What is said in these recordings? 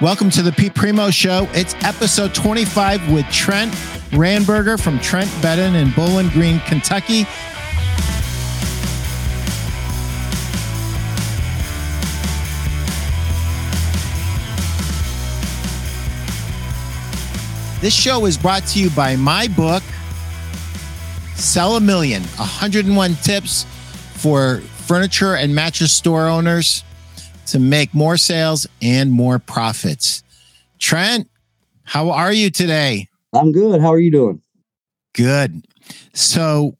Welcome to the Pete Primeau Show. It's episode 25 with Trent Ranburger from Trent Bedding in Bowling Green, Kentucky. This show is brought to you by my book, Sell a Million 101 Tips for Furniture and Mattress Store Owners to make more sales and more profits. Trent, how are you today? I'm good. How are you doing? Good. So,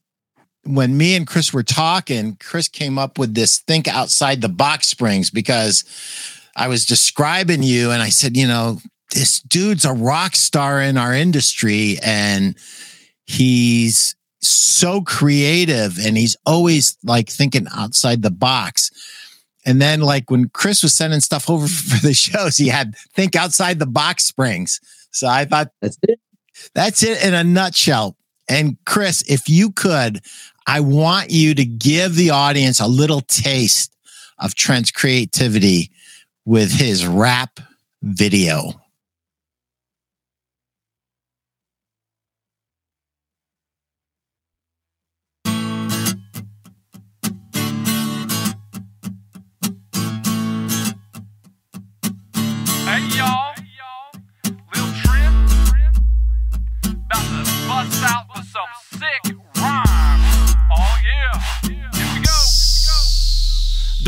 when me and Chris were talking, Chris came up with this think outside the box springs because I was describing you and I said, you know, this dude's a rock star in our industry and he's so creative and he's always like thinking outside the box. And then, like when Chris was sending stuff over for the shows, he had think outside the box springs. So I thought that's it. That's it in a nutshell. And Chris, if you could, I want you to give the audience a little taste of Trent's creativity with his rap video.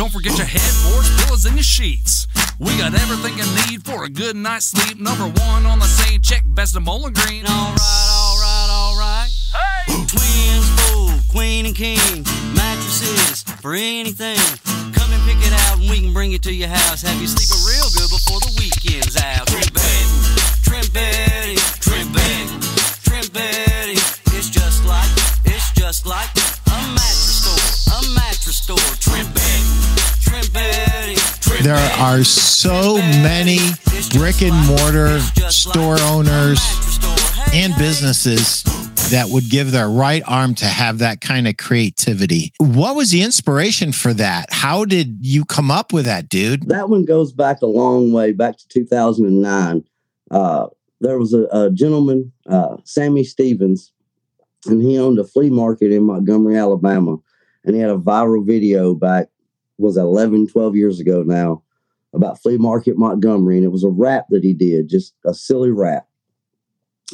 Don't forget your headboards, pillows, and your sheets. We got everything you need for a good night's sleep. Number one on the same check, best of Bowling Green. Alright, alright, alright. Hey, Twins, full, queen and king. Mattresses for anything. Come and pick it out and we can bring it to your house. Have you sleeping real good before the weekend's out. Trent Bedding, Trent Bedding, Trent Bedding, Trent Bedding. It's just like, it's just like There are so many brick and mortar store owners and businesses that would give their right arm to have that kind of creativity. What was the inspiration for that? How did you come up with that, dude? That one goes back a long way, back to 2009. Uh, there was a, a gentleman, uh, Sammy Stevens, and he owned a flea market in Montgomery, Alabama. And he had a viral video back, was that 11, 12 years ago now, about Flea Market Montgomery. And it was a rap that he did, just a silly rap.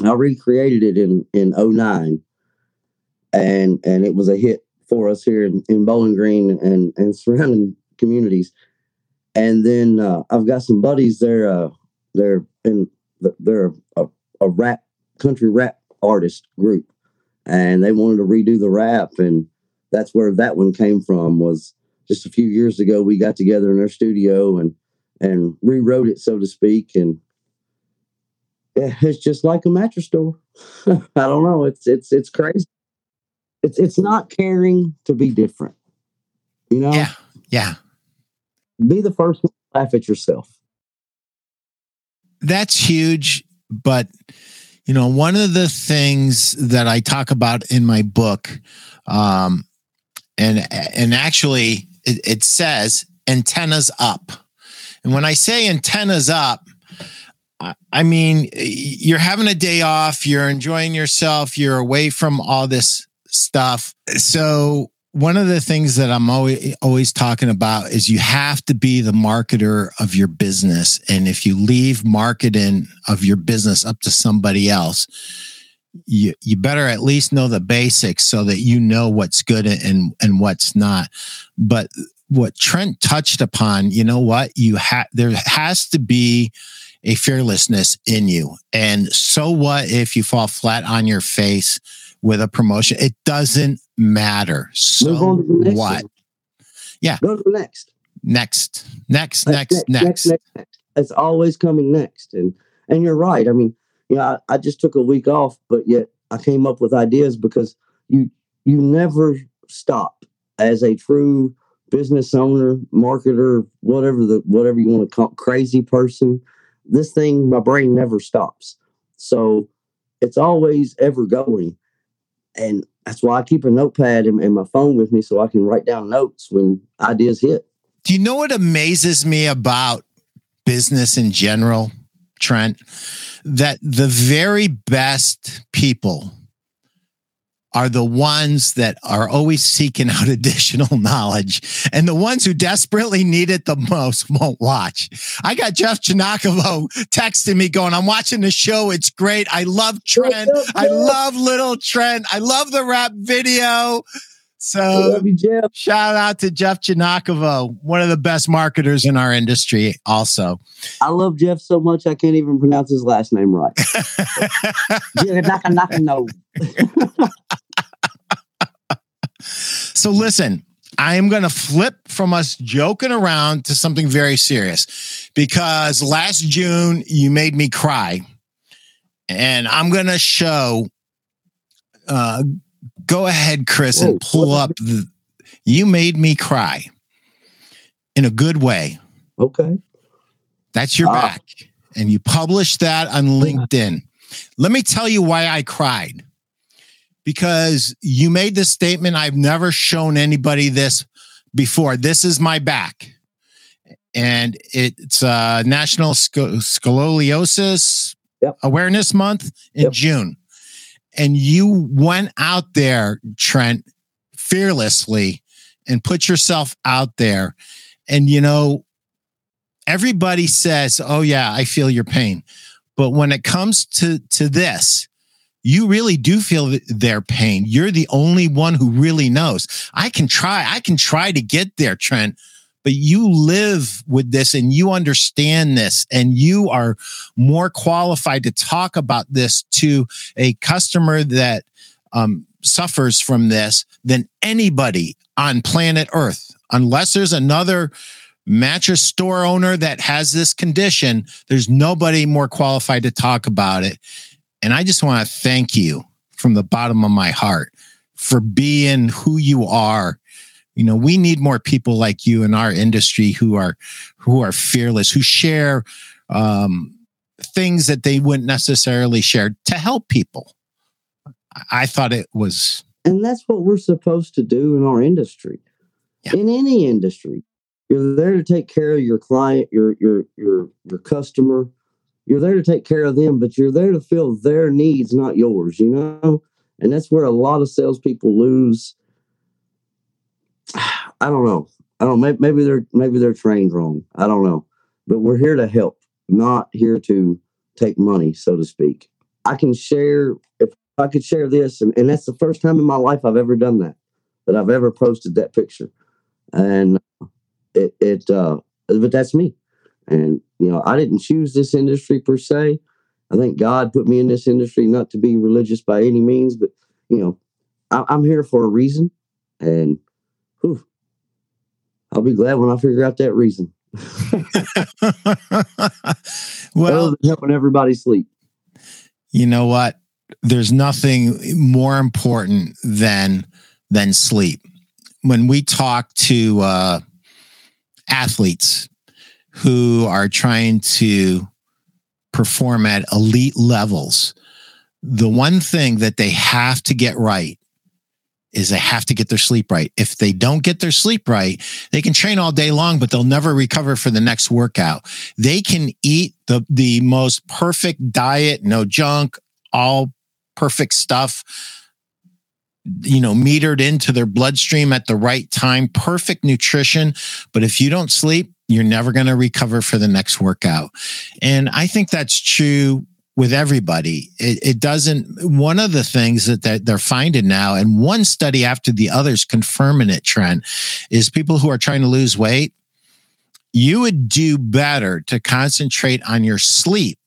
I recreated it in, in 09. And, and it was a hit for us here in, in Bowling Green and, and surrounding communities. And then uh, I've got some buddies. They're uh, they're in they're a, a rap country rap artist group, and they wanted to redo the rap, and that's where that one came from. Was just a few years ago we got together in our studio and and rewrote it, so to speak, and it's just like a mattress store. I don't know. It's it's it's crazy. It's it's not caring to be different. You know, Yeah. Yeah. be the first one to laugh at yourself. that's huge but you know one of the things that i talk about in my book um and and actually it, it says antennas up and when i say antennas up I- mean, you're having a day off, you're enjoying yourself, you're away from all this stuff. So, one of the things that I'm always always talking about is you have to be the marketer of your business. And if you leave marketing of your business up to somebody else, you you better at least know the basics so that you know what's good and and what's not. But what Trent touched upon, you know what? You have there has to be a fearlessness in you. And so what if you fall flat on your face with a promotion? It doesn't matter. So Move on to the next what? one. Yeah. Go to the next. Next, next, Next, next, next. next, next. It's always coming next. And and you're right. I mean, you know, I, I just took a week off, but yet I came up with ideas because you you never stop as a true business owner, marketer, whatever the whatever you want to call crazy person. This thing, my brain never stops. So it's always ever going. And that's why I keep a notepad and, and my phone with me so I can write down notes when ideas hit. Do you know what amazes me about business in general, Trent, that the very best people are the ones that are always seeking out additional knowledge. And the ones who desperately need it the most won't watch. I got Jeff Giagnocavo texting me going, I'm watching the show. It's great. I love Trent. I love little Trent. I love the rap video. So you, Jeff. shout out to Jeff Giagnocavo, one of the best marketers in our industry also. I love Jeff so much I can't even pronounce his last name right. So listen, I am going to flip from us joking around to something very serious because last June you made me cry. And I'm going to show uh go ahead Chris and pull up the you made me cry in a good way. Okay. That's your Ah. back. And you published that on LinkedIn. Let me tell you why I cried. Because you made this statement. I've never shown anybody this before. This is my back. And it's uh, National Scoliosis Yep. Awareness Month in Yep. June. And you went out there, Trent, fearlessly and put yourself out there. And, you know, everybody says, "Oh yeah, I feel your pain." But when it comes to to this, you really do feel their pain. You're the only one who really knows. I can try, I can try to get there, Trent, but you live with this and you understand this and you are more qualified to talk about this to a customer that um, suffers from this than anybody on planet Earth. Unless there's another mattress store owner that has this condition, there's nobody more qualified to talk about it. And I just want to thank you from the bottom of my heart for being who you are. You know, we need more people like you in our industry who are who are fearless, who share um, things that they wouldn't necessarily share to help people. I- thought it was And that's what we're supposed to do in our industry. Yeah. In any industry. You're there to take care of your client, your your your your customer. You're there to take care of them, but you're there to fill their needs, not yours, you know? And that's where a lot of salespeople lose. I don't know. I don't maybe, maybe they're maybe they're trained wrong. I don't know. But we're here to help, not here to take money, so to speak. I can share if I could share this, and, and that's the first time in my life I've ever done that, that I've ever posted that picture, and it, it uh, but that's me, and you know I didn't choose this industry per se. I think God put me in this industry not to be religious by any means, but you know I, I'm here for a reason, and whew, I'll be glad when I figure out that reason. well, helping everybody sleep. you know what there's nothing more important than than sleep when we talk to uh athletes who are trying to perform at elite levels the one thing that they have to get right is they have to get their sleep right. If they don't get their sleep right, they can train all day long, but they'll never recover for the next workout. They can eat the, the most perfect diet, no junk, all perfect stuff, you know, metered into their bloodstream at the right time, perfect nutrition. But if you don't sleep, you're never going to recover for the next workout. And I think that's true with everybody. It, it doesn't, one of the things that they're, they're finding now, and one study after the others confirming it, Trent, is people who are trying to lose weight, you would do better to concentrate on your sleep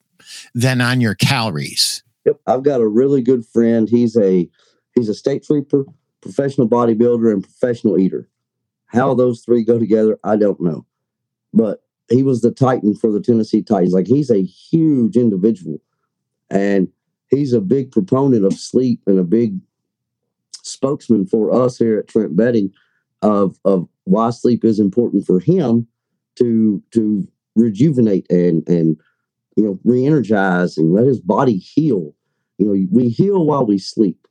than on your calories. Yep. I've got a really good friend. He's a he's a state trooper, professional bodybuilder, and professional eater. How those three go together, I don't know. But he was the Titan for the Tennessee Titans. Like he's a huge individual. And he's a big proponent of sleep and a big spokesman for us here at Trent Bedding of of why sleep is important for him to to rejuvenate and and you know re-energize and let his body heal. You know we heal while we sleep.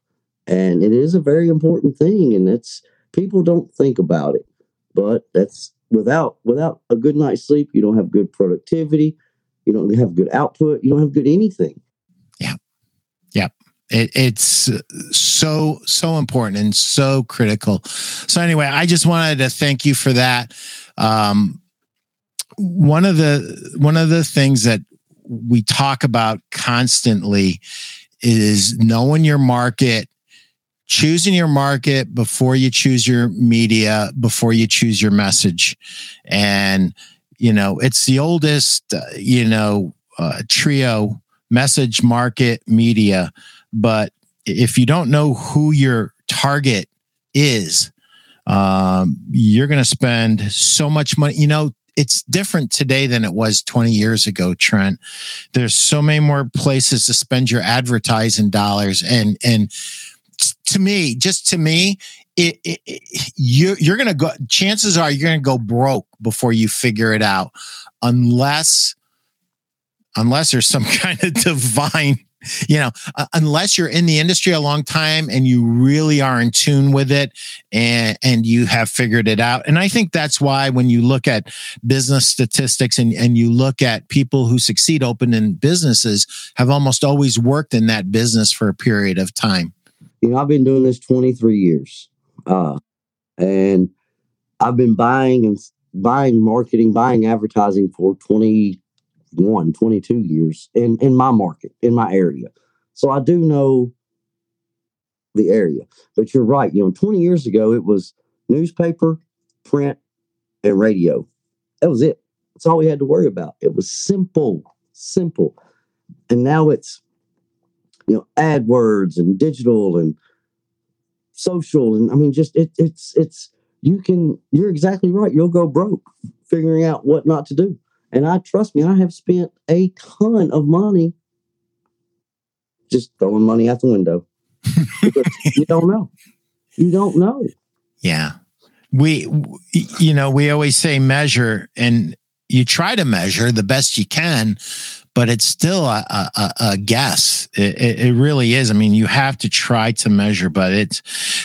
And it is a very important thing and it's people don't think about it. But that's without without a good night's sleep, you don't have good productivity, you don't have good output, you don't have good anything. It, it's so so important and so critical. So anyway, I just wanted to thank you for that. Um, one of the one of the things that we talk about constantly is knowing your market choosing your market before you choose your media before you choose your message and you know it's the oldest uh, you know uh, trio message market media. But if you don't know who your target is um, you're going to spend so much money. You know it's different today than it was 20 years ago trent. There's so many more places to spend your advertising dollars. And and to me just to me it, it, it you're, you're gonna go chances are you're gonna go broke before you figure it out. Unless unless there's some kind of divine you know uh, unless you're in the industry a long time and you really are in tune with it and and you have figured it out and i think that's why when you look at business statistics and and you look at people who succeed opening businesses have almost always worked in that business for a period of time You know, I've been doing this 23 years. Uh, and I've been buying and buying marketing, buying advertising for 21, 22 years in, in my market, in my area. So I do know the area. But you're right. You know, 20 years ago, it was newspaper, print, and radio. That was it. That's all we had to worry about. It was simple, simple. And now it's, you know, AdWords and digital and social. And I mean, just it, it's, it's, you can, you're exactly right. You'll go broke figuring out what not to do. And I trust me, I have spent a ton of money just throwing money out the window. You don't know. You don't know. Yeah. We, you know, we always say measure and you try to measure the best you can, but it's still a, a, a- guess. It, it, it really is. I mean, you have to try to measure, but it's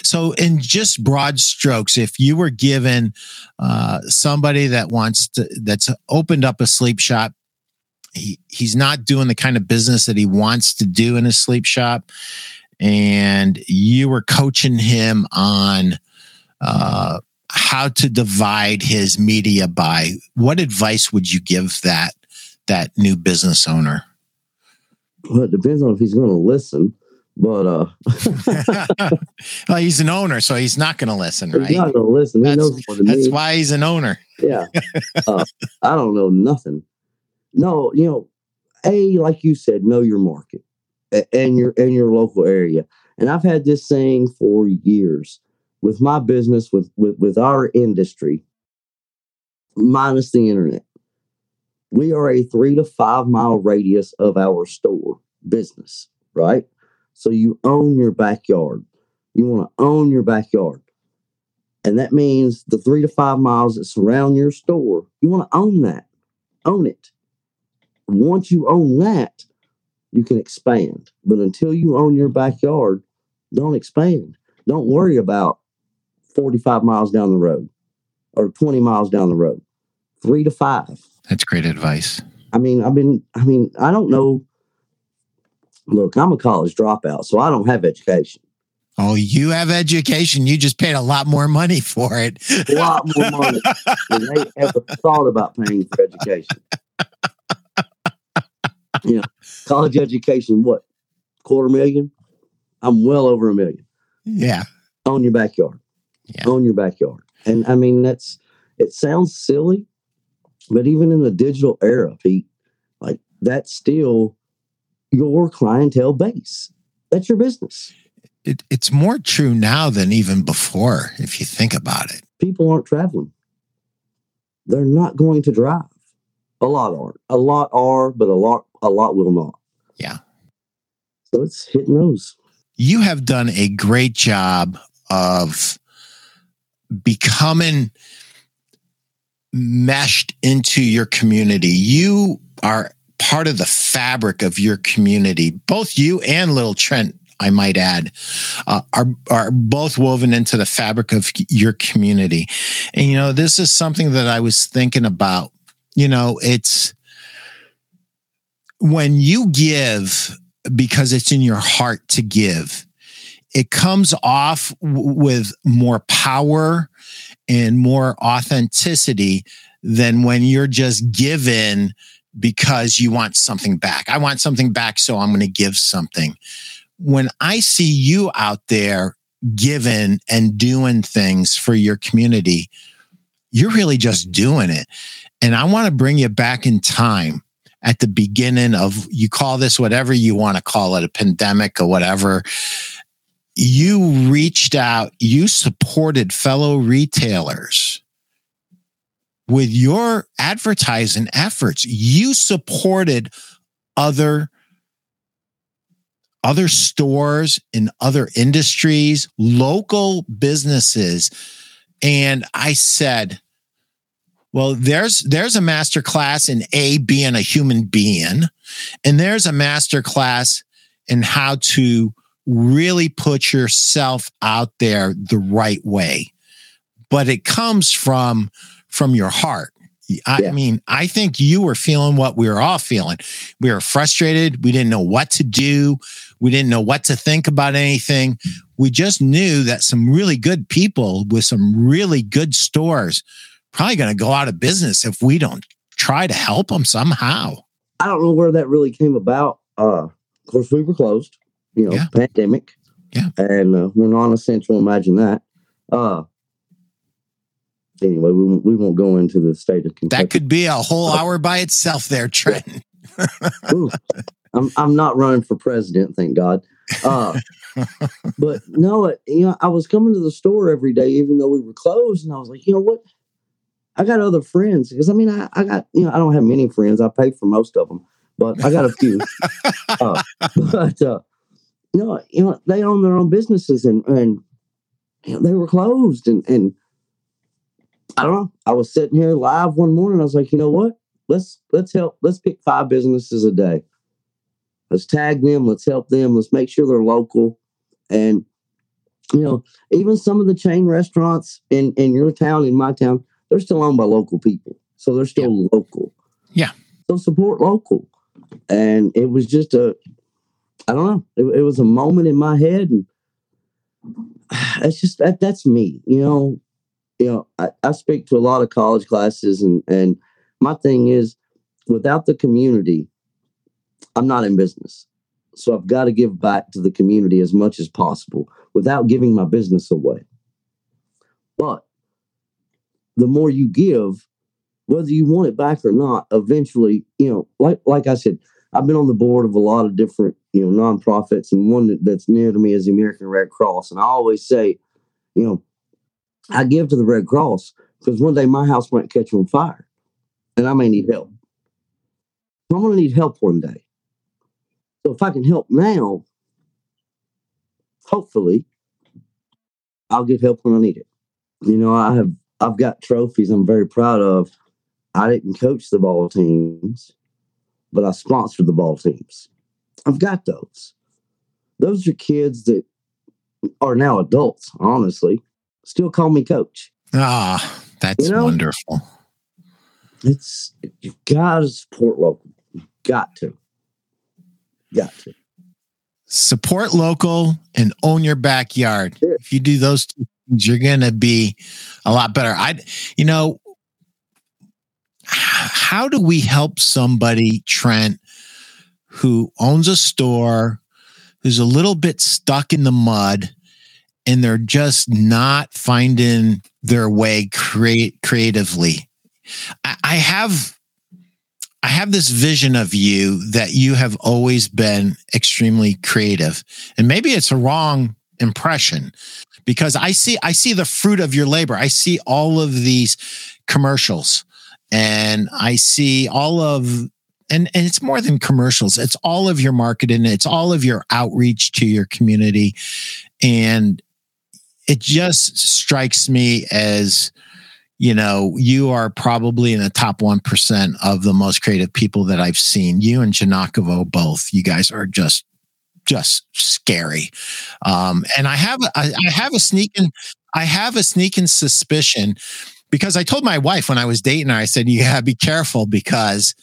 so in just broad strokes, if you were given uh, somebody that wants to, that's opened up a sleep shop, he, he's not doing the kind of business that he wants to do in a sleep shop. And you were coaching him on, uh, how to divide his media buy. What advice would you give that that new business owner? Well, it depends on if he's going to listen. But uh, well, he's an owner, so he's not going to listen, he's right? not going to listen. He That's- knows more than That's me. why he's an owner. yeah. Uh, I don't know nothing. No, you know, a like you said, know your market and your and your local area. And I've had this saying for years with my business, with with with our industry, minus the internet. We are a three to five mile radius of our store business, right? So you own your backyard. You want to own your backyard. And that means the three to five miles that surround your store, you want to own that. Own it. Once you own that, you can expand. But until you own your backyard, don't expand. Don't worry about 45 miles down the road or 20 miles down the road. Three to five. That's great advice. I mean, I've been, I mean, I don't know. Look, I'm a college dropout, so I don't have education. Oh, you have education. You just paid a lot more money for it. A lot more money than they ever thought about paying for education. you know, college education, what, quarter million? I'm well over a million. yeah. On your backyard. Yeah. Own your backyard. And I mean, that's, it sounds silly, but even in the digital era, Pete, like that's still your clientele base. That's your business. It, it's more true now than even before, if you think about it. people aren't traveling. They're not going to drive. A lot aren't. A lot are, but a lot a lot will not. Yeah. So it's hit and those. you have done a great job of becoming meshed into your community. You are part of the fabric of your community. Both you and Little Trent I might add, uh, are are both woven into the fabric of your community. And you know, this is something that I was thinking about. You know, it's when you give because it's in your heart to give. It comes off w- with more power and more authenticity than when you're just given because you want something back. I want something back, so I'm going to give something. When I see you out there giving and doing things for your community, you're really just doing it. And I want to bring you back in time at the beginning of, you call this whatever you want to call it, a pandemic or whatever. You reached out, you supported fellow retailers with your advertising efforts. You supported other other stores in other industries local businesses. And i said well there's there's a master class in a being a human being and there's a master class in how to really put yourself out there the right way but it comes from from your heart. I yeah. mean, I think you were feeling what we were all feeling. We were frustrated. We didn't know what to do. We didn't know what to think about anything. We just knew that some really good people with some really good stores probably going to go out of business if we don't try to help them somehow. I don't know where that really came about. Uh, of course, we were closed, you know, yeah. pandemic. Yeah. And uh, we're non essential. Imagine that. Uh, anyway, we, we won't go into the state of Kentucky. That could be a whole hour by itself, there, Trent. Ooh, I'm I'm not running for president, thank God. Uh, but no, you know, I was coming to the store every day, even though we were closed, and I was like, you know what? I got other friends because I mean, I, I got you know, I don't have many friends. I pay for most of them, but I got a few. uh, but uh, you know, you know, they own their own businesses, and and you know, they were closed, and and I don't know. I was sitting here live one morning. I was like, you know what? Let's let's help. Let's pick five businesses a day. Let's tag them. Let's help them. Let's make sure they're local. And you know, even some of the chain restaurants in in your town, in my town, they're still owned by local people, so they're still yeah. local. Yeah. So support local. And it was just a, I don't know. It, it was a moment in my head, and it's just that that's me. You know, you know, I, I speak to a lot of college classes, and and my thing is, without the community, I'm not in business. So I've got to give back to the community as much as possible without giving my business away. But the more you give, whether you want it back or not, eventually, you know, like like I said, I've been on the board of a lot of different, you know, nonprofits, and one that, that's near to me is the American Red Cross. And I always say, you know, I give to the Red Cross because one day my house might catch on fire and I may need help. I'm going to need help one day. So if I can help now, hopefully I'll get help when I need it. You know, I have I've got trophies I'm very proud of. I didn't coach the ball teams, but I sponsored the ball teams. I've got those. Those are kids that are now adults, honestly, still call me coach. Ah, that's you know, wonderful. It's you've got to support local. You've got to. Got to. Support local and own your backyard. Sure. If you do those two things, you're gonna be a lot better. I you know, how do we help somebody, Trent, who owns a store, who's a little bit stuck in the mud? and they're just not finding their way create creatively. I, I have I have this vision of you that you have always been extremely creative. And maybe it's a wrong impression because I see I see the fruit of your labor. I see all of these commercials and I see all of and, and it's more than commercials. It's all of your marketing. It's all of your outreach to your community. And it just strikes me as you know you are probably in the top 1% of the most creative people that i've seen you and giagnocavo both you guys are just just scary. Um, and I have I, I have a sneaking I have a sneaking suspicion because I told my wife when I was dating her, I said, you gotta be careful because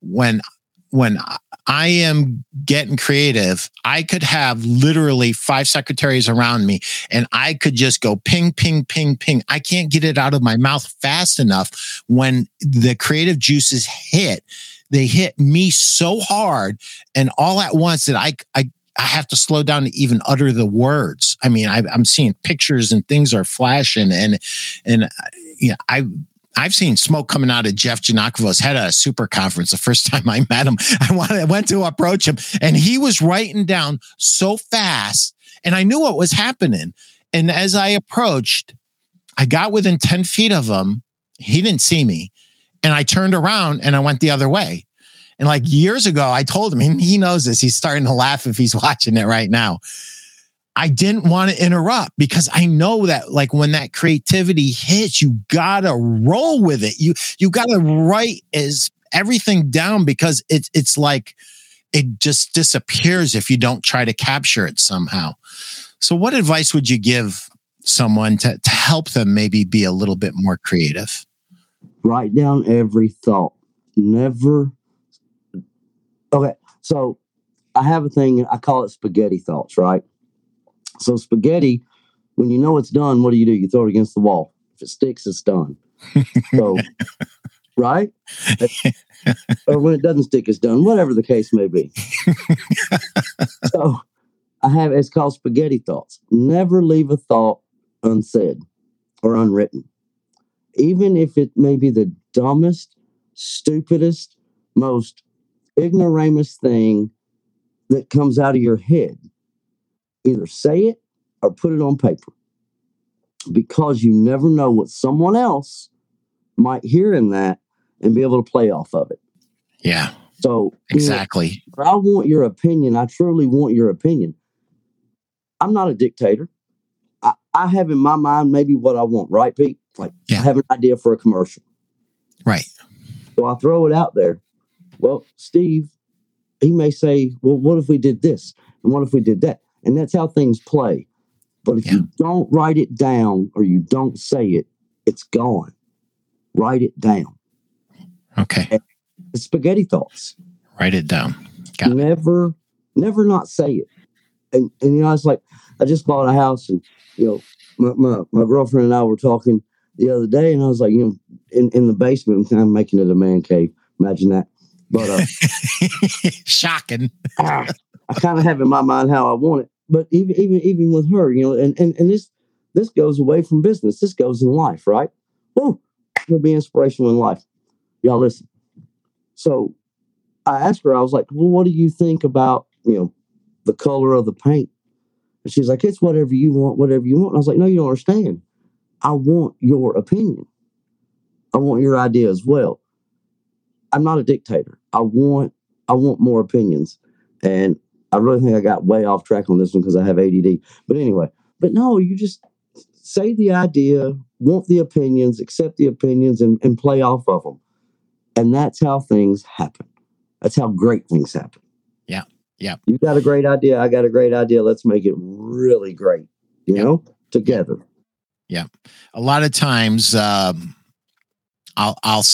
when when I am getting creative, I could have literally five secretaries around me and I could just go ping, ping, ping, ping. I can't get it out of my mouth fast enough when the creative juices hit. They hit me so hard and all at once that I, I, I have to slow down to even utter the words. I mean, I, I'm seeing pictures and things are flashing and, and, know, I, I've seen smoke coming out of Jeff Giagnocavos head at a super conference. The first time I met him, I wanted, I went to approach him and he was writing down so fast and I knew what was happening. And as I approached, I got within 10 feet of him. He didn't see me. And I turned around and I went the other way. And like years ago, I told him, and he knows this. He's starting to laugh if he's watching it right now. I didn't want to interrupt because I know that like when that creativity hits, you gotta roll with it. You you gotta write as everything down because it's it's like it just disappears if you don't try to capture it somehow. So what advice would you give someone to, to help them maybe be a little bit more creative? Write down every thought. Never. Okay, so I have a thing. I call it spaghetti thoughts. Right. So spaghetti, when you know it's done, what do you do? You throw it against the wall. If it sticks, it's done. So, right? or when it doesn't stick, it's done. Whatever the case may be. so, I have it's called spaghetti thoughts. Never leave a thought unsaid or unwritten, even if it may be the dumbest, stupidest, most ignoramus thing that comes out of your head either say it or put it on paper because you never know what someone else might hear in that and be able to play off of it. Yeah. So exactly. You know, I want your opinion. I truly want your opinion. I'm not a dictator. I, I have in my mind maybe what I want, right, Pete? Like yeah. I have an idea for a commercial. Right. So I throw it out there. Well, Steve, he may say, Well, what if we did this? And what if we did that? And that's how things play. But if yeah. you don't write it down or you don't say it, it's gone. Write it down. Okay. Spaghetti thoughts. Write it down. Got never, it. never not say it. And and you know, it's like I just bought a house and you know, my, my, my girlfriend and I were talking the other day, and I was like, you know, in, in the basement, I'm kind of making it a man cave. Imagine that. But uh, shocking. I kind of have in my mind how I want it but even even even with her, you know, and and and this this goes away from business. This goes in life, right? Oh, gonna be inspirational in life. Y'all listen. So I asked her, I was like, well, what do you think about, you know, the color of the paint? And she's like, it's whatever you want, whatever you want. And I was like, no, you don't understand. I want your opinion. I want your idea as well. I'm not a dictator. I want I want more opinions. And I really think I got way off track on this one because I have ADD. But anyway, but no, you just say the idea, want the opinions, accept the opinions, and, and play off of them. And that's how things happen. That's how great things happen. Yeah. Yeah. You got a great idea. I got a great idea. Let's make it really great, you know, together. Yeah. A lot of times, um, I'll I'll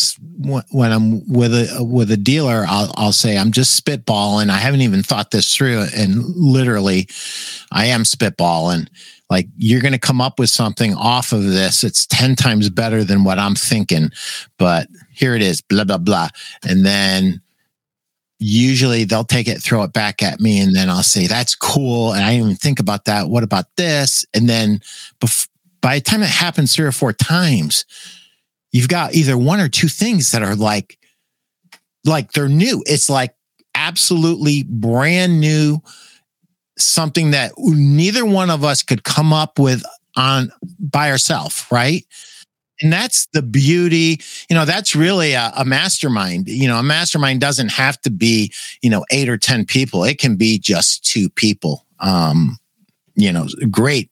when I'm with a with a dealer, I'll I'll say I'm just spitballing. I haven't even thought this through, and literally, I am spitballing. Like you're going to come up with something off of this. It's ten times better than what I'm thinking, but here it is. Blah blah blah, and then usually they'll take it, throw it back at me, and then I'll say that's cool, and I didn't even think about that. What about this? And then bef- by the time it happens three or four times you've got either one or two things that are like like they're new. It's like absolutely brand new something that neither one of us could come up with on by ourselves right? And that's the beauty you know that's really a, a, mastermind. You know a mastermind doesn't have to be you know eight or ten people. It can be just two people. Um you know great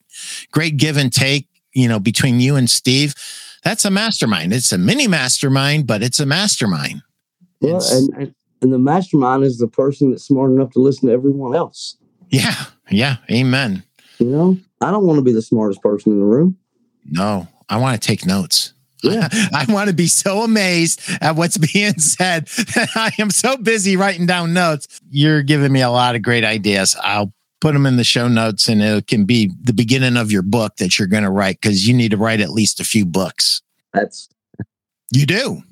great give and take you know between you and steve that's a mastermind. It's a mini mastermind, but it's a mastermind. Yeah, and, and the mastermind is the person that's smart enough to listen to everyone else. Yeah. Yeah. Amen. You know, I don't want to be the smartest person in the room. No, I want to take notes. Yeah. I want to be so amazed at what's being said that I am so busy writing down notes. You're giving me a lot of great ideas. I'll put them in the show notes and it can be the beginning of your book that you're going to write because you need to write at least a few books. That's You do.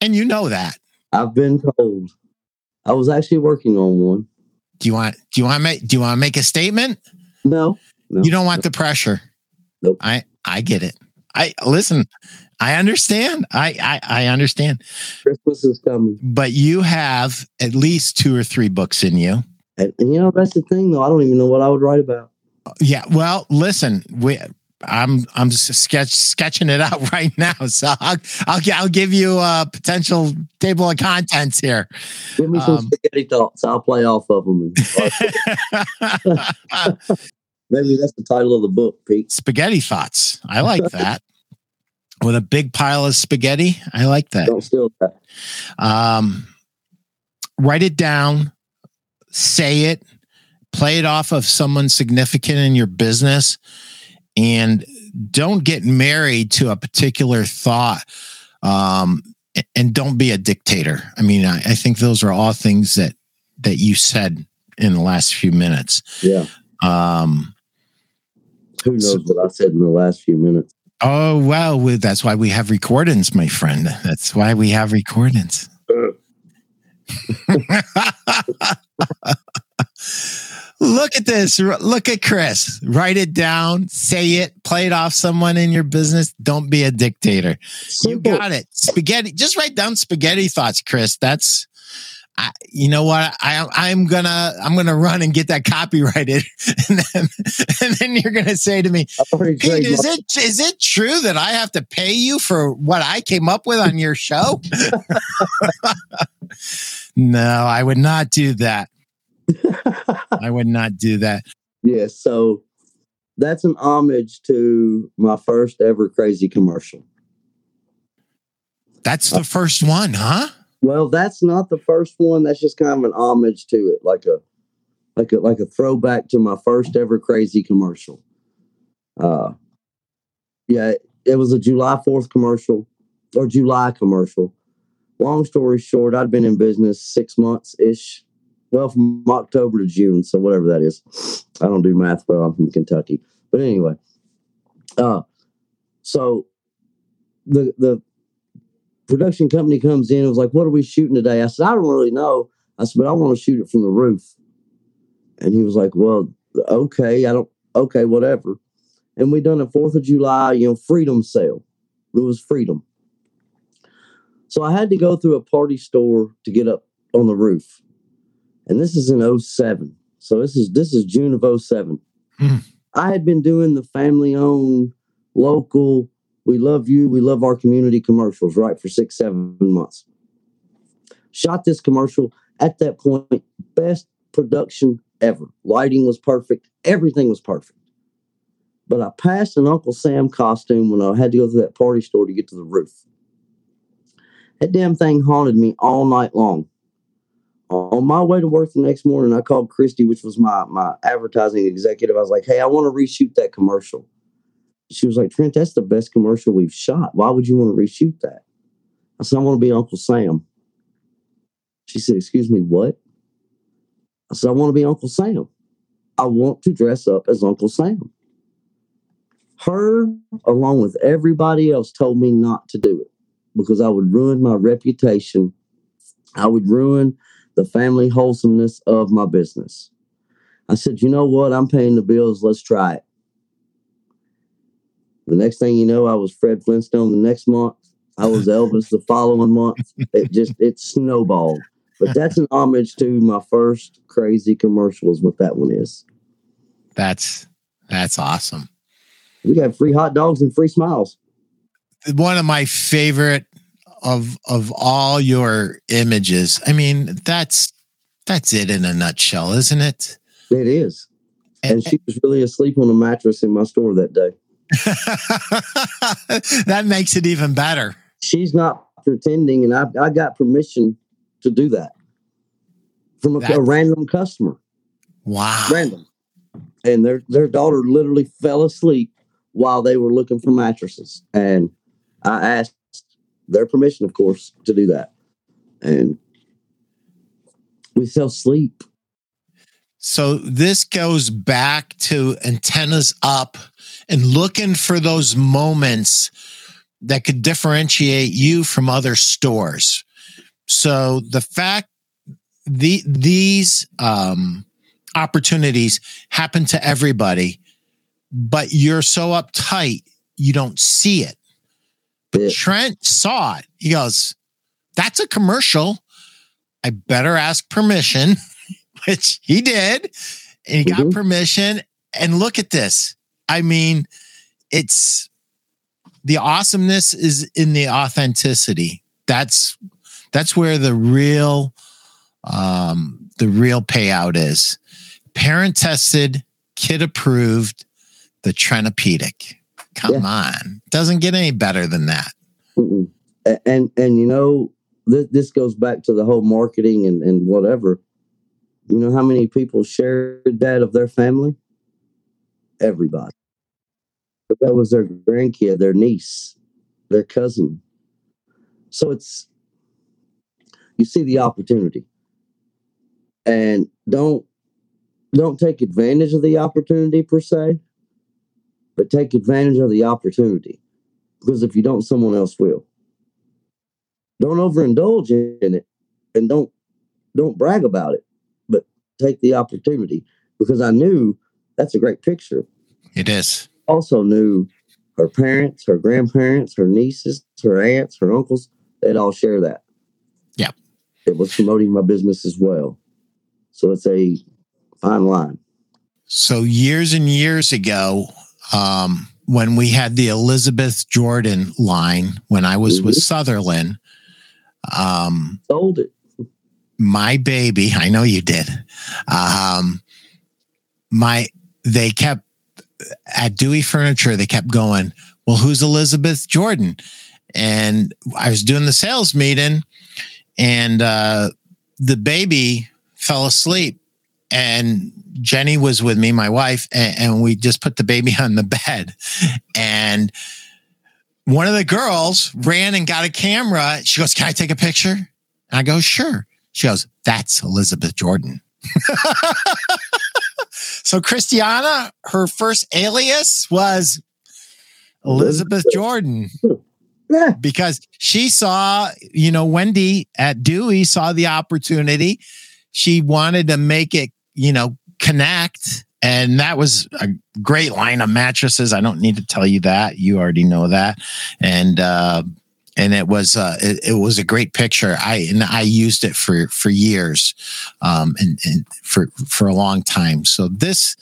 And you know that. I've been told. I was actually working on one. Do you want do you want to make do you want to make a statement? No, no. You don't want the pressure. Nope. I I get it. I listen, I understand. I I, I understand. Christmas is coming. But you have at least two or three books in you. And, and you know, that's the thing though. I don't even know what I would write about. Yeah. Well, listen, we I'm I'm just sketch sketching it out right now. So I'll I'll, I'll give you a potential table of contents here. Give me some Um, spaghetti thoughts. I'll play off of them. Maybe that's the title of the book, Pete. spaghetti thoughts. I like that. With a big pile of spaghetti. I like that. Don't steal that. Um, write it down, say it, play it off of someone significant in your business, and don't get married to a particular thought. Um, and don't be a dictator. I mean, I, I think those are all things that that you said in the last few minutes. Yeah. Um, Who knows what I said in the last few minutes? oh well, that's why we have recordings, my friend. That's why we have recordings. Look at this. Look at Chris. Write it down, say it, play it off someone in your business. Don't be a dictator. You got it. Spaghetti. Just write down spaghetti thoughts, Chris. That's I, you know what? I I'm gonna I'm gonna run and get that copyrighted, and then and then you're gonna say to me, Pete, is it is it true that I have to pay you for what I came up with on your show? no, I would not do that. I would not do that. Yeah, so that's an homage to my first ever crazy commercial. That's the first one, huh? Well, that's not the first one. That's just kind of an homage to it, like a like a like a throwback to my first ever crazy commercial. Uh yeah, it was a July 4th commercial or July commercial. Long story short, I'd been in business six months ish. Well, from October to June, so whatever that is. I don't do math well. I'm from Kentucky. But anyway. Uh so the the production company comes in and was like, What are we shooting today? I said, I don't really know. I said, But I want to shoot it from the roof. And he was like, Well, okay, I don't, okay, whatever. And we done a Fourth of July, you know, freedom sale. It was freedom. So I had to go through a party store to get up on the roof. And this is in 07. So this is this is June of 07. Hmm. I had been doing the family owned local we love you, we love our community commercials, right? For six, seven months. Shot this commercial at that point, best production ever. Lighting was perfect, everything was perfect. But I passed an Uncle Sam costume when I had to go to that party store to get to the roof. That damn thing haunted me all night long. On my way to work the next morning, I called Christy, which was my my advertising executive. I was like, "Hey, I want to reshoot that commercial." She was like, "Trent, that's the best commercial we've shot. Why would you want to reshoot that?" I said, "I want to be Uncle Sam." She said, "Excuse me, what?" I said, "I want to be Uncle Sam. I want to dress up as Uncle Sam." Her, along with everybody else, told me not to do it because I would ruin my reputation. I would ruin the family wholesomeness of my business. I said, you know what? I'm paying the bills. Let's try it. The next thing you know, I was Fred Flintstone the next month. I was Elvis the following month. It just it snowballed. But that's an homage to my first crazy commercial is what that one is. That's that's awesome. We got free hot dogs and free smiles. One of my favorite of of all your images. I mean, that's that's it in a nutshell, isn't it? It is. And, And she was really asleep on a mattress in my store that day. that makes it even better. She's not pretending, and I, I got permission to do that from a, a random customer. Wow. random. And their their daughter literally fell asleep while they were looking for mattresses. And I asked their permission, of course, to do that. And we sell sleep. So this goes back to antennas up and looking for those moments that could differentiate you from other stores. So the fact the these um opportunities happen to everybody, but you're so uptight you don't see it. But Yeah. Trent saw it. He goes, "That's a commercial. I better ask permission." Which he did. And he got Mhm. permission. And look at this. I mean, it's the awesomeness is in the authenticity. That's that's where the real um the real payout is. Parent tested, kid approved, the Trenopedic. Come on. Doesn't get any better than that. Mm-mm. And and you know this this goes back to the whole marketing and and whatever. You know how many people shared that of their family? Everybody. But that was their grandkid, their niece, their cousin. So it's you see the opportunity. And don't don't take advantage of the opportunity per se, but take advantage of the opportunity. Because if you don't, someone else will don't overindulge in it and don't don't brag about it but take the opportunity because i knew that's a great picture It is. also knew her parents her grandparents her nieces her aunts her uncles they'd all share that Yeah. it was promoting my business as well so it's a fine line So years and years ago, um, when we had the Elizabeth Jordan line, when I was with Mhm. Southerland, um, sold it my baby, I know you did. Um, my they kept at Dewey Furniture, they kept going, Well, who's Elizabeth Jordan? And I was doing the sales meeting, and uh, the baby fell asleep. And Jenny was with me, my wife, and, and we just put the baby on the bed. And one of the girls ran and got a camera. She goes, Can I take a picture? And I go, Sure. She goes, That's Elizabeth Jordan. so Christiana, her first alias was Elizabeth. Jordan yeah because she saw, you know, Wendy at Dewey saw the opportunity. She wanted to make it, you know, connect. And that was a great line of mattresses. I don't need to tell you that. You already know that. And, uh, and it was uh, it, it was a great picture. I and I used it for for years, um, and, and for for a long time. So this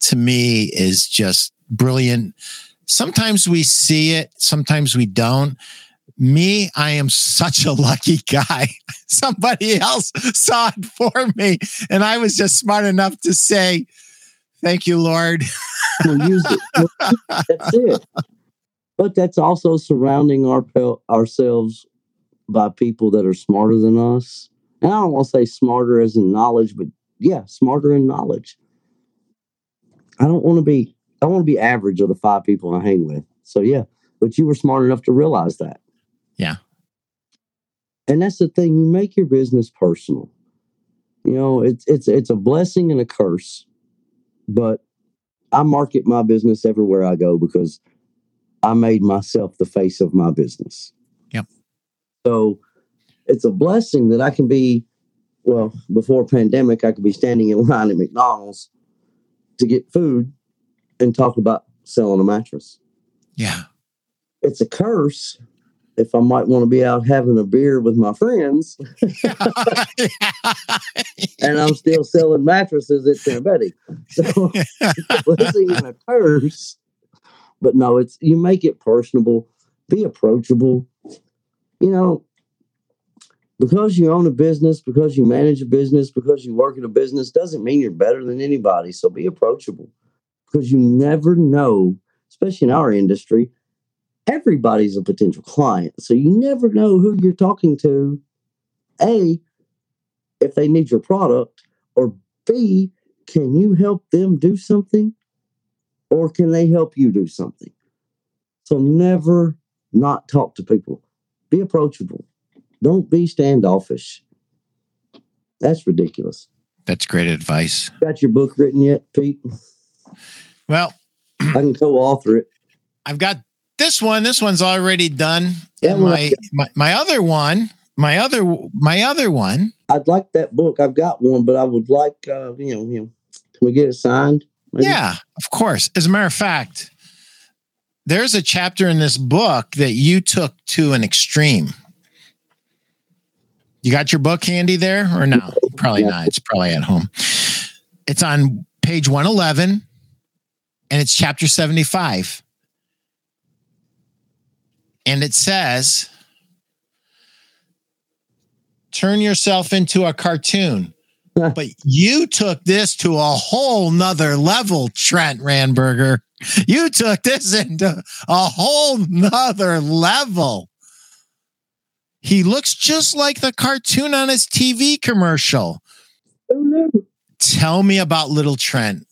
to me is just brilliant. Sometimes we see it, sometimes we don't. Me, I am such a lucky guy. Somebody else saw it for me, and I was just smart enough to say, "Thank you, Lord." we'll use it. That's it. But that's also surrounding our ourselves by people that are smarter than us. And i don't want to say smarter as in knowledge but yeah smarter in knowledge. I don't want to be i want to be average of the five people i hang with. So yeah but you were smart enough to realize that Yeah. and that's the thing you make your business personal you know it's it's it's a blessing and a curse but I market my business everywhere I go because I made myself the face of my business. Yep. So it's a blessing that I can be, well, before pandemic, I could be standing in line at McDonald's to get food and talk about selling a mattress. Yeah. It's a curse if I might want to be out having a beer with my friends and I'm still selling mattresses at St. Betty. So it's and a curse. But no, it's you make it personable, be approachable. You know, because you own a business, because you manage a business, because you work in a business, doesn't mean you're better than anybody. So be approachable. Because you never know, especially in our industry, everybody's a potential client. So you never know who you're talking to. A, if they need your product, or B, can you help them do something or can they help you do something? So never not talk to people. Be approachable. Don't be standoffish. That's ridiculous. That's great advice. Got your book written yet, Pete? Well, I can co-author it. I've got this one. This one's already done. One my, my my other one, my other my other one. I'd like that book. I've got one, but I would like uh, you know, you know, can we get it signed? Maybe? Yeah, of course. As a matter of fact, there's a chapter in this book that you took to an extreme. You got your book handy there or no? Probably Yeah. not. It's probably at home. It's on page 111 and it's chapter 75. And it says, turn yourself into a cartoon. But you took this to a whole nother level, Trent Ranburger. You took this into a whole nother level. He looks just like the cartoon on his TV commercial. Tell me about Little Trent.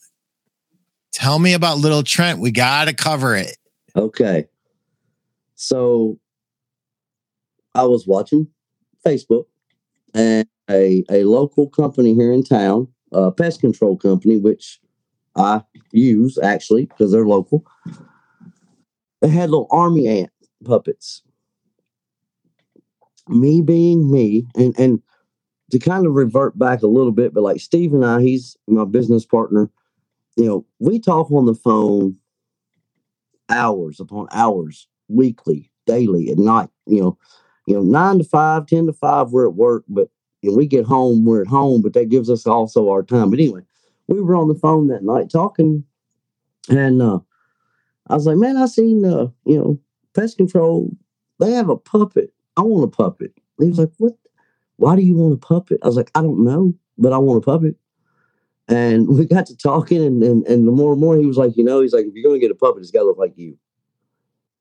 Tell me about Little Trent. We got to cover it. Okay. So I was watching Facebook and a, a local company here in town, a pest control company, which I use actually because they're local. They had little army ant puppets. Me being me, and, and to kind of revert back a little bit, but like Steve and I, he's my business partner. You know, we talk on the phone hours upon hours, weekly, daily, at night. You know, you know, nine to five, ten to five, we're at work, but know, we get home, we're at home, but that gives us also our time. But anyway, we were on the phone that night talking, and uh, I was like, man, I seen uh, you know, pest control, they have a puppet. I want a puppet. He was like, What? Why do you want a puppet? I was like, I don't know, but I want a puppet. And we got to talking, and, and and the more and more he was like, you know, he's like, if you're gonna get a puppet, it's gotta look like you.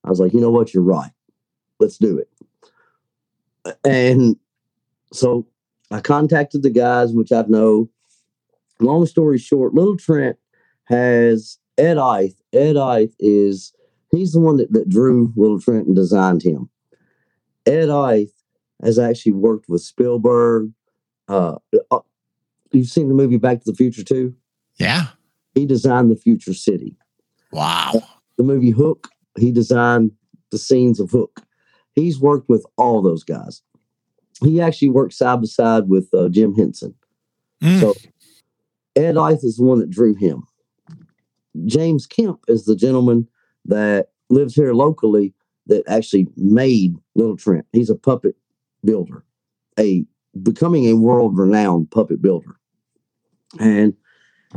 I was like, you know what, you're right. Let's do it. And so I contacted the guys, which I know. Long story short, Little Trent has Ed Eyth. Ed Eyth is he's the one that, that drew Little Trent and designed him. Ed Eyth has actually worked with Spielberg. Uh, uh, you've seen the movie Back to the Future too. Yeah. He designed the future city. Wow. The movie Hook, he designed the scenes of Hook. He's worked with all those guys. He actually worked side by side with uh, Jim Henson. Mm. So Ed Eyth is the one that drew him. James Kemp is the gentleman that lives here locally that actually made Little Trent. He's a puppet builder, a becoming a world renowned puppet builder. And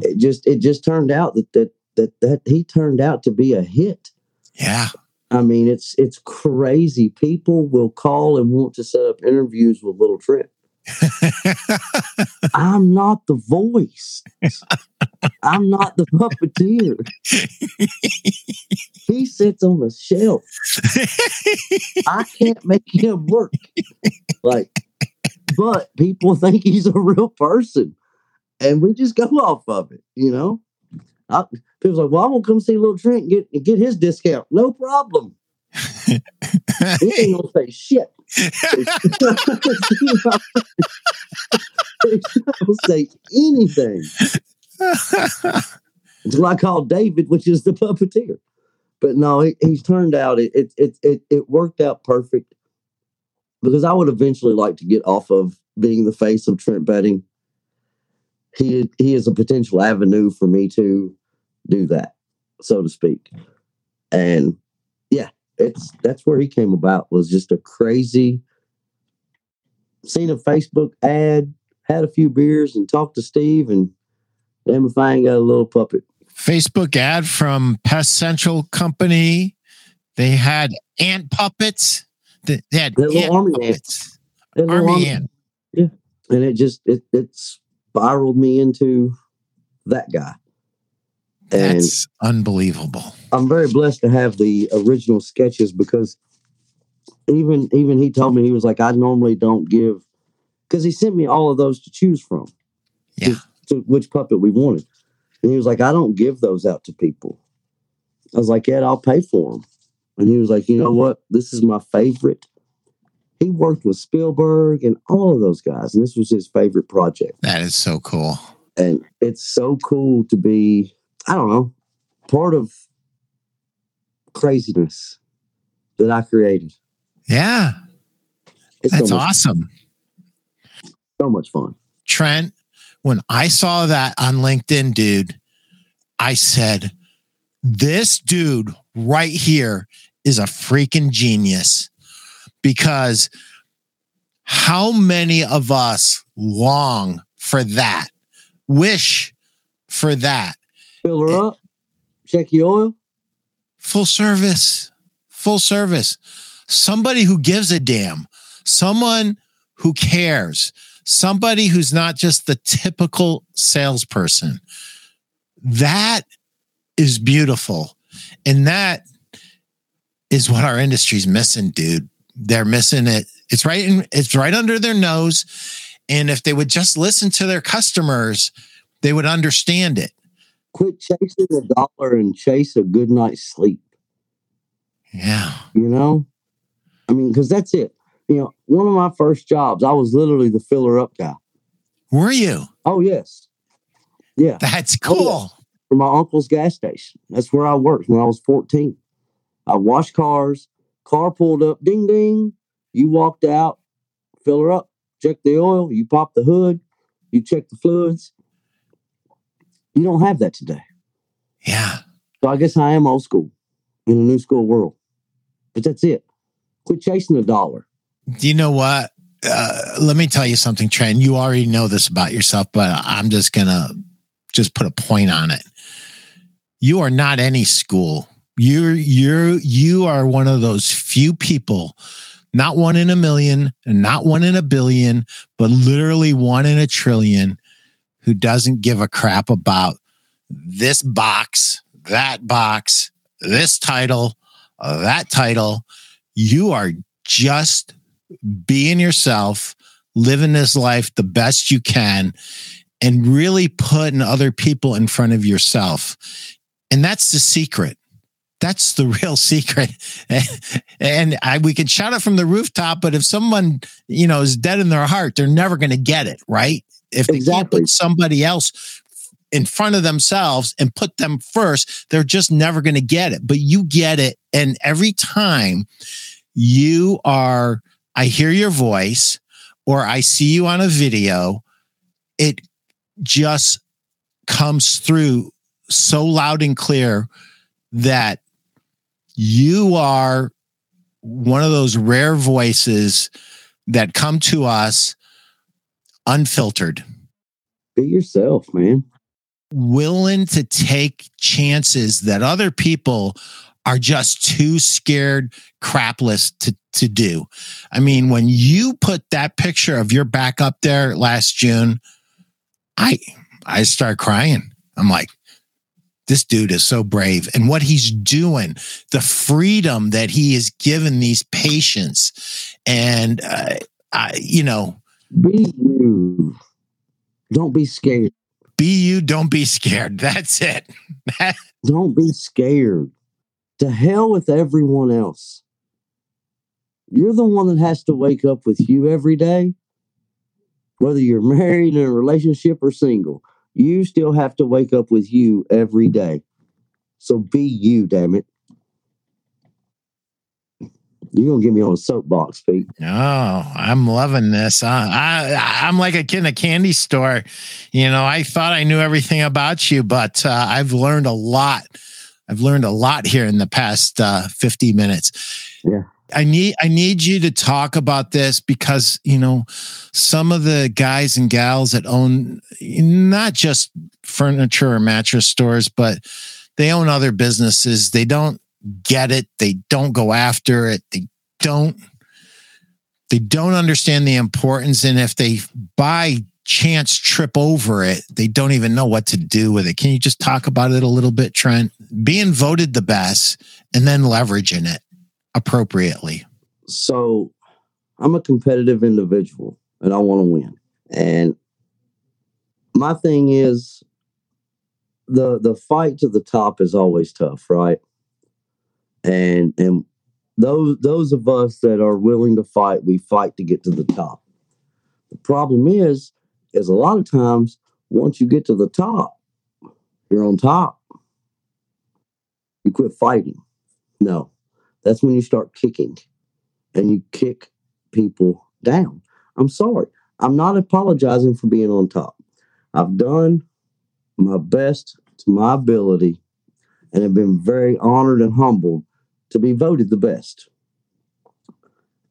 it just it just turned out that that that that he turned out to be a hit. Yeah. I mean, it's it's crazy. People will call and want to set up interviews with Little Trent. I'm not the voice. I'm not the puppeteer. he sits on a shelf. I can't make him work. Like, but people think he's a real person, and we just go off of it, you know. I, people's like, "Well, I'm gonna come see Little Trent and get get his discount. No problem. He ain't gonna say shit. He's not say anything." until I called David, which is the puppeteer. But no, he, he's turned out it, it it it it worked out perfect because I would eventually like to get off of being the face of Trent Bedding. He he is a potential avenue for me to do that, so to speak. And yeah, it's that's where he came about was just a crazy seen a Facebook ad, had a few beers and talked to Steve and Damn if I ain't got a little puppet. Facebook ad from Pest Central Company. They had ant puppets. They had ant army ants. puppets. And the Army one- Yeah. And it just it it spiraled me into that guy. And That's unbelievable. I'm very blessed to have the original sketches because even even he told me he was like, I normally don't give because he sent me all of those to choose from. Yeah. to which puppet we wanted. And he was like, I don't give those out to people. I was like, Ed, I'll pay for them. And he was like, you know what? This is my favorite. He worked with Spielberg and all of those guys, and this was his favorite project. That is so cool. And it's so cool to be, I don't know, part of craziness that I created. Yeah, It's that's so awesome. so much fun. Trent, when I saw that on LinkedIn, dude, I said, this dude right here is a freaking genius because how many of us long for that, wish for that? Fill her eh. up, check your oil. full service, full service. Somebody who gives a damn, someone who cares, somebody who's not just the typical salesperson. That is beautiful. And that is what our industry's missing, dude. They're missing it. It's right in, it's right under their nose. And if they would just listen to their customers, they would understand it. Quit chasing the dollar and chase a good night's sleep. Yeah. You know, I mean, because that's it. You know, one of my first jobs, I was literally the filler up guy. Were you? Oh yes, yeah, That's Oh, cool. for my uncle's gas station. That's where I worked when I was fourteen. I washed cars. Car pulled up, ding ding. You walked out, fill her up, check the oil. You pop the hood. You check the fluids. You don't have that today. Yeah. So I guess I am old school in a new school world. But that's it. Quit chasing the dollar. Do you know what? Uh, let me tell you something, Trent. You already know this about yourself, but I'm just gonna just put a point on it. You are not any school. You're you're you are one of those few people, not one in a million and not one in a billion, but literally one in a trillion, who doesn't give a crap about this box, that box, this title, that title. You are just being yourself, living this life the best you can, and really putting other people in front of yourself. And that's the secret. That's the real secret. and I, we can shout it from the rooftop, but if someone, you know, is dead in their heart, they're never going to get it, right? If they can't put somebody else in front of themselves and put them first, they're just never going to get it. But you get it. And every time you are, I hear your voice or I see you on a video, it just comes through so loud and clear that you are one of those rare voices that come to us unfiltered Be yourself, man. willing to take chances that other people are just too scared crapless to to do. I mean, when you put that picture of your back up there last June, I I start crying. I'm like, this dude is so brave and what he's doing, the freedom that he has given these patients and uh, I you know, Be you. Don't be scared. be you, don't be scared. That's it. Don't be scared. To hell with everyone else. You're the one that has to wake up with you every day. Whether you're married in a relationship or single, you still have to wake up with you every day. So be you, damn it. You're gonna get me on a soapbox, Pete. Oh, I'm loving this. Uh, I, I'm like a kid in a candy store. You know, I thought I knew everything about you, but uh, I've learned a lot. I've learned a lot here in the past uh, 50 minutes. Yeah. I need I need you to talk about this because you know some of the guys and gals that own not just furniture or mattress stores, but they own other businesses. They don't get it. They don't go after it. They don't they don't understand the importance and if they by chance trip over it they don't even know what to do with it can you just talk about it a little bit trent being voted the best and then leveraging it appropriately so I'm a competitive individual and I want to win. And my thing is the the fight to the top is always tough, right? And and those those of us that are willing to fight, we fight to get to the top. The problem is, is a lot of times once you get to the top, you're on top. You quit fighting. No, that's when you start kicking and you kick people down. I'm sorry. I'm not apologizing for being on top. I've done my best to my ability and have been very honored and humbled to be voted the best.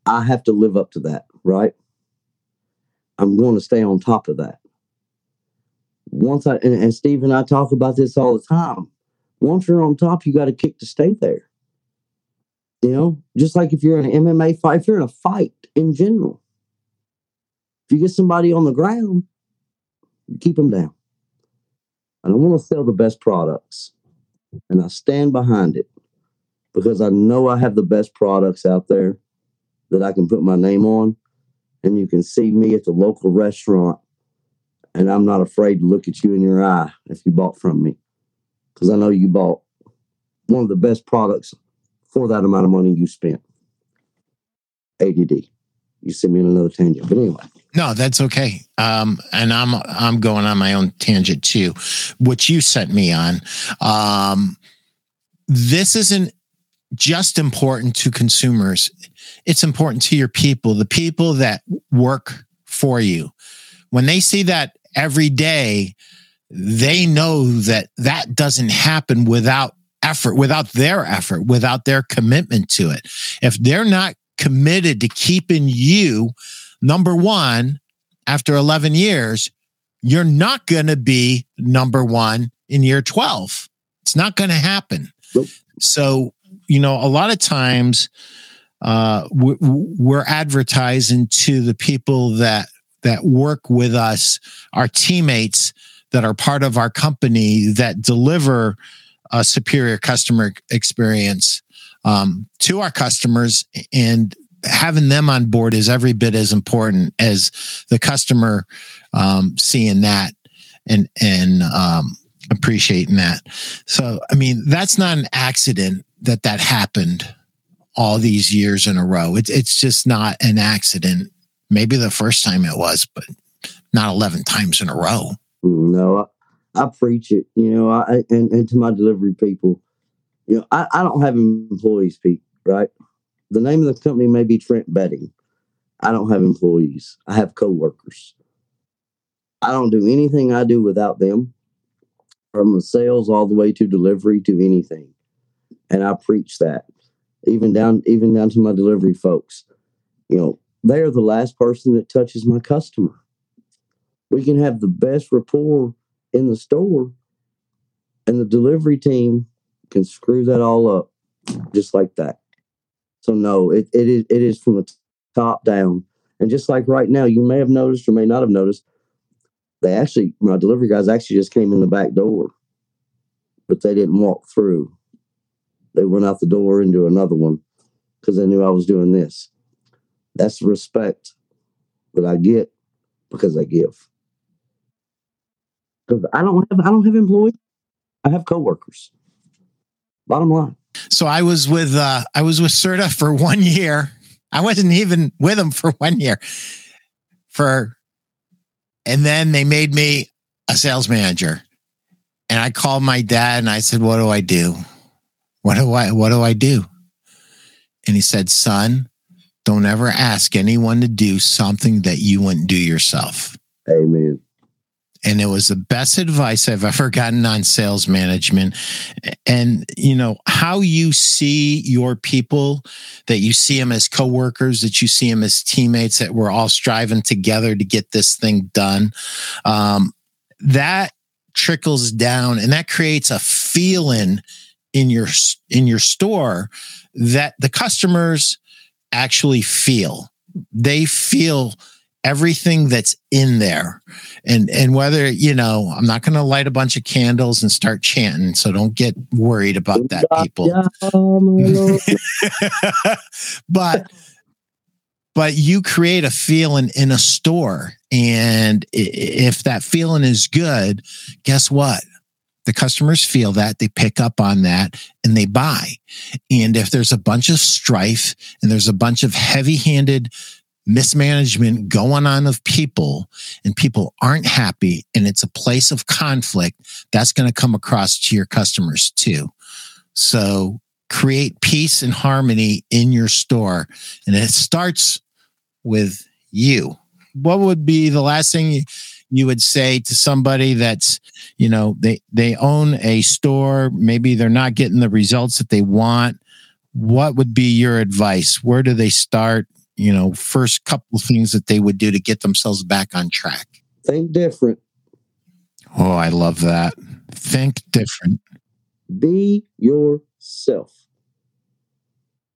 I have to live up to that, right? I'm going to stay on top of that. Once I and, and Steve and I talk about this all the time. Once you're on top, you got to kick to stay there. You know, just like if you're in an MMA fight, if you're in a fight in general, if you get somebody on the ground, keep them down. And I want to sell the best products, and I stand behind it because I know I have the best products out there that I can put my name on, and you can see me at the local restaurant, and I'm not afraid to look at you in your eye if you bought from me because I know you bought one of the best products for that amount of money you spent. ADD. You sent me another tangent, but anyway. No, that's okay. Um, and I'm I'm going on my own tangent too, which you sent me on. Um, this isn't just important to consumers; it's important to your people, the people that work for you. When they see that every day, they know that that doesn't happen without effort, without their effort, without their commitment to it. If they're not committed to keeping you number one after 11 years, you're not going to be number one in year 12. It's not going to happen. Nope. So, you know, a lot of times uh, we- we're advertising to the people that that work with us, our teammates that are part of our company that deliver a superior customer experience um, to our customers and having them on board is every bit as important as the customer um, seeing that and and um, appreciating that. So, I mean, that's not an accident that that happened all these years in a row. It's it's just not an accident. Maybe the first time it was, but not eleven times in a row. No, I, I preach it, you know, I and, and to my delivery people, you know, I, I don't have employees, Pete, right? The name of the company may be Trent Bedding. I don't have employees. I have coworkers. I don't do anything I do without them, from the sales all the way to delivery to anything. And I preach that. Even down even down to my delivery folks. You know, they are the last person that touches my customer we can have the best rapport in the store and the delivery team can screw that all up just like that so no it, it is it is from the top down and just like right now you may have noticed or may not have noticed they actually my delivery guys actually just came in the back door but they didn't walk through they went out the door into another one because they knew i was doing this that's the respect that i get because i give because I don't have I don't have employees. I have coworkers. Bottom line. So I was with uh I was with Serta for one year. I wasn't even with them for one year. For and then they made me a sales manager. And I called my dad and I said, What do I do? What do I what do I do? And he said, Son, don't ever ask anyone to do something that you wouldn't do yourself. Amen. and it was the best advice I've ever gotten on sales management. And you know how you see your people, that you see them as coworkers, that you see them as teammates, that we're all striving together to get this thing done. Um, that trickles down, and that creates a feeling in your in your store that the customers actually feel. They feel everything that's in there and and whether you know i'm not going to light a bunch of candles and start chanting so don't get worried about that people Yeah, my Lord. but but you create a feeling in a store. And if that feeling is good, guess what? The customers feel that, they pick up on that, and they buy. And if there's a bunch of strife and there's a bunch of heavy handed mismanagement going on of people, and people aren't happy, and it's a place of conflict, that's going to come across to your customers too. So create peace and harmony in your store. And it starts with you. What would be the last thing you, would say to somebody that's, you know, they, they own a store, maybe they're not getting the results that they want. What would be your advice? Where do they start? You know, first couple of things that they would do to get themselves back on track. Think different. Oh, I love that. Think different. Be yourself.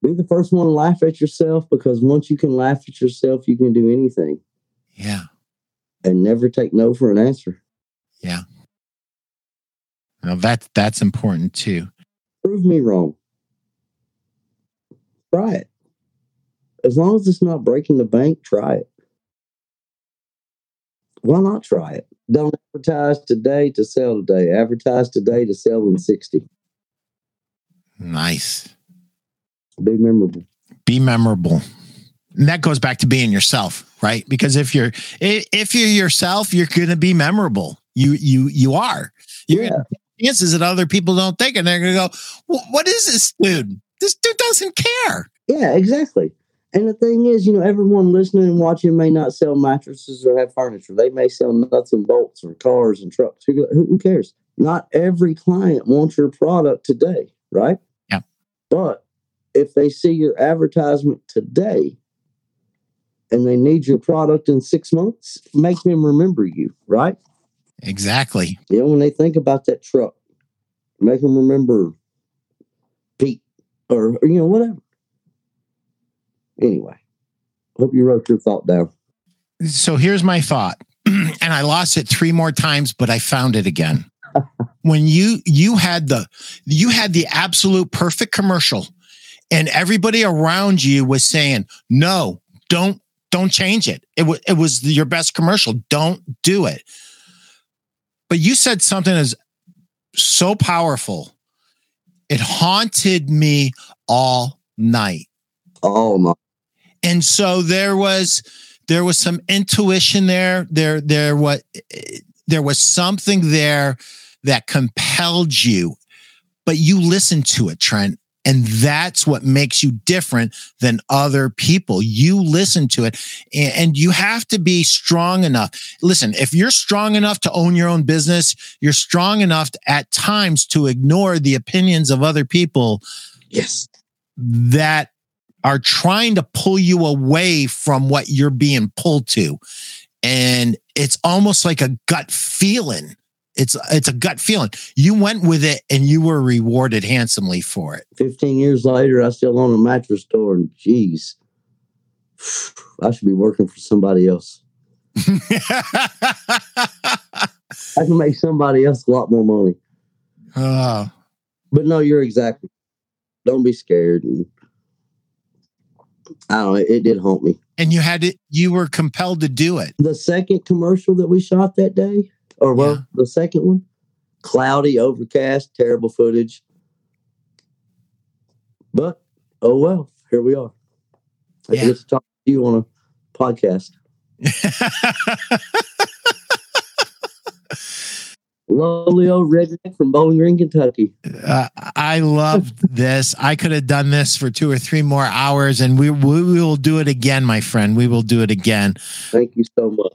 Be the first one to laugh at yourself because once you can laugh at yourself, you can do anything Yeah. And never take no for an answer. Yeah. Now that that's important too. Prove me wrong. Try it. As long as it's not breaking the bank, try it. Why not try it? Don't advertise today to sell today. Advertise today to sell in 60. Nice. Be memorable. Be memorable. And that goes back to being yourself, right? Because if you're if you're yourself, you're going to be memorable. You you you are. You're Yeah. chances that other people don't think, and they're going to go, "What is this dude? This dude doesn't care." Yeah, exactly. And the thing is, you know, everyone listening and watching may not sell mattresses or have furniture. They may sell nuts and bolts or cars and trucks. Who, who who cares? Not every client wants your product today, right? Yeah. But if they see your advertisement today and they need your product in six months, make them remember you, right? Exactly. You know, when they think about that truck, make them remember Pete or, or, you know, whatever. Anyway, hope you wrote your thought down. So here's my thought. and I lost it three more times, but I found it again. when you you had the you had the absolute perfect commercial and everybody around you was saying, "No, don't don't change it. It was it was your best commercial. Don't do it." But you said something that's so powerful. It haunted me all night. Oh my, and so there was there was some intuition there there there was there was something there that compelled you but you listened to it trent and that's what makes you different than other people you listen to it and, you have to be strong enough listen if you're strong enough to own your own business you're strong enough to, at times to ignore the opinions of other people yes, that are trying to pull you away from what you're being pulled to. And it's almost like a gut feeling. It's it's a gut feeling. You went with it and you were rewarded handsomely for it. 15 years later, I still own a mattress store, and geez, I should be working for somebody else. I can make somebody else a lot more money. oh, But no, you're exactly. Don't be scared. And I don't know. It, it did haunt me. and you had it, you were compelled to do it. The second commercial that we shot that day, or well, Yeah. the second one, cloudy, overcast, terrible footage. But oh well, here we are. I Yeah. get to talk to you on a podcast. Lonely old redneck from Bowling Green, Kentucky. Uh, I loved this. I could have done this for two or three more hours, and we, we will do it again, my friend. We will do it again. Thank you so much.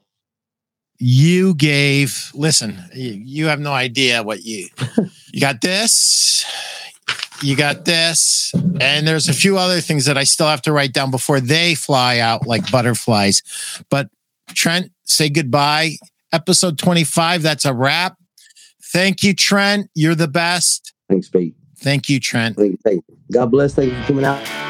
You gave listen you, you have no idea what you you got this you got this and there's a few other things that i still have to write down before they fly out like butterflies but trent say goodbye episode 25 that's a wrap thank you trent you're the best Thanks, Pete. thank you trent Thank you. Thank you. God bless. Thank you for coming out.